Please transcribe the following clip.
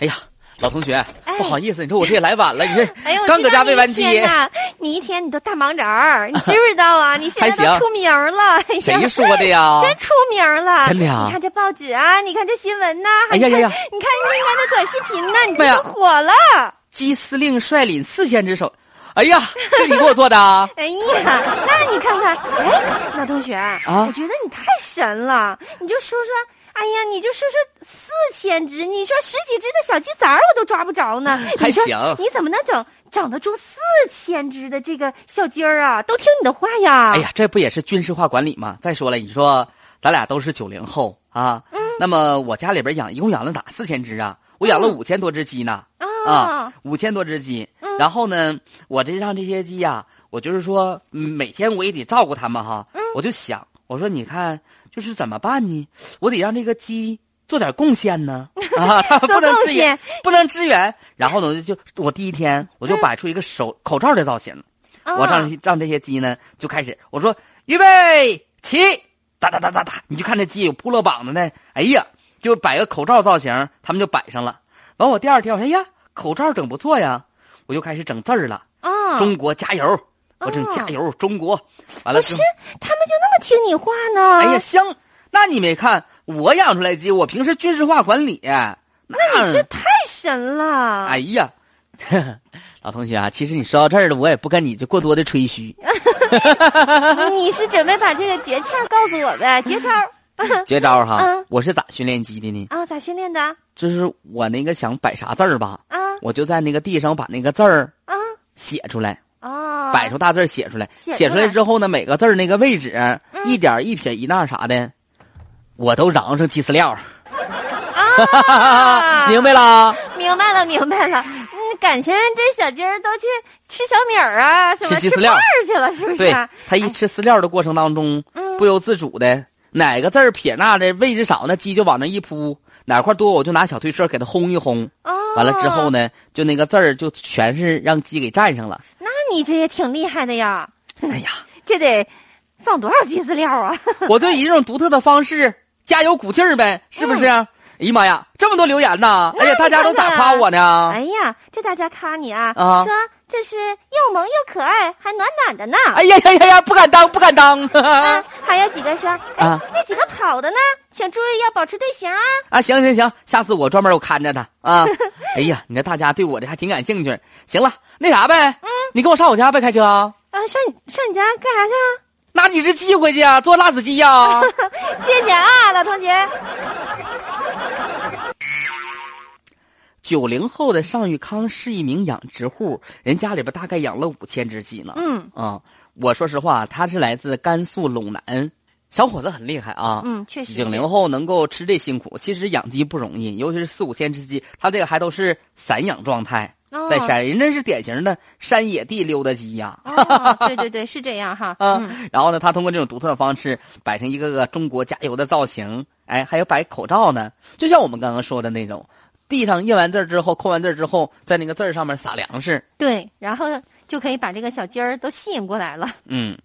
哎呀，老同学，不好意思，你说我这也来晚了，你这 哎呦，刚搁家喂完鸡，你一天你都大忙人儿，你知 不知道啊？你现在都出名了，谁说的呀？真出名了，真的呀你看这报纸啊，你看这新闻呐，哎呀呀呀你看你看这短视频呐，你都火了。鸡司令率领四千只手，哎呀，这你给我做的啊？哎呀，那你看看，哎，老同学，啊我觉得你太神了，你就说说。哎呀，你就说说四千只，你说十几只的小鸡崽儿我都抓不着呢。还行你怎么能整整得住四千只的这个小鸡儿啊？都听你的话呀。哎呀，这不也是军事化管理吗？再说了，你说 咱俩都是九零后啊，嗯那么我家里边养一共养了哪四千只啊？我养了五千多只鸡呢，啊啊，五千多只鸡。嗯然后呢，我这让这些鸡呀、我就是说嗯每天我也得照顾它们哈。嗯我就想，我说你看，就是怎么办呢？我得让这个鸡做点贡献呢啊，它不做能支援不能支援。然后呢，就我第一天我就摆出一个手口罩的造型。啊我让让这些鸡呢就开始，我说预备起，哒哒哒哒哒，你就看这鸡有扑了膀子呢，哎呀，就摆个口罩造型，他们就摆上了。完，我第二天我说，哎呀，口罩整不错呀，我就开始整字儿了，啊，中国加油，我整哦加油中国，完了不是之后，他们就那么听你话呢？哎呀，香，那你没看我养出来鸡，我平时军事化管理，那你这太神了！哎呀。老同学啊，其实你说到这儿了，我也不跟你就过多的吹嘘。你是准备把这个诀窍告诉我呗？绝招绝招哈，嗯我是咋训练鸡的呢？啊？咋训练的？就是我那个想摆啥字儿吧，啊我就在那个地上把那个字儿啊写出来，哦，摆出大字儿写出来。写出来之后呢，每个字儿那个位置，嗯一点一撇一捺啥的，我都嚷上鸡饲料。啊，明白了？明白了，明白了。嗯，感情这小鸡儿都去吃小米儿啊，什么吃鸡饲料去了，是不是？对，它一吃饲料的过程当中，嗯不由自主的哪个字儿撇捺的位置少，那鸡就往那一扑；哪块多，我就拿小推车给它轰一轰。哦，完了之后？呢，就那个字儿就全是让鸡给占上了。那你这也挺厉害的呀，哎呀！这得放多少鸡饲料啊？我就以这种独特的方式加油鼓劲儿呗，是不是？嗯哎呀妈呀，这么多留言呢！哎呀，大家都咋夸我呢？哎呀，这大家夸你啊，啊说这是又萌又可爱，还暖暖的呢。哎呀呀呀呀，不敢当，不敢当！啊，还有几个说，哎，啊那几个跑的呢，请注意要保持队形啊。啊，行行行，下次我专门我看着他啊。哎呀，你看大家对我这还挺感兴趣。行了，那啥呗，嗯你跟我上我家呗，开车。啊，上你上你家干啥去啊拿你只鸡回去啊，做辣子鸡呀、啊？谢谢啊，老同学。九零后的尚玉康是一名养殖户，人家里边大概养了五千只鸡呢。嗯啊，我说实话，他是来自甘肃陇南，小伙子很厉害啊。嗯确实九零后能够吃这辛苦，其实养鸡不容易，尤其是四五千只鸡，他这个还都是散养状态，哦在山，人家是典型的山野地溜达鸡呀。哦，对对对，是这样哈。啊，嗯然后呢，他通过这种独特的方式摆成一个个中国加油的造型，哎，还有摆口罩呢，就像我们刚刚说的那种，地上印完字儿之后，扣完字之后，在那个字儿上面撒粮食，对，然后就可以把这个小鸡儿都吸引过来了。嗯，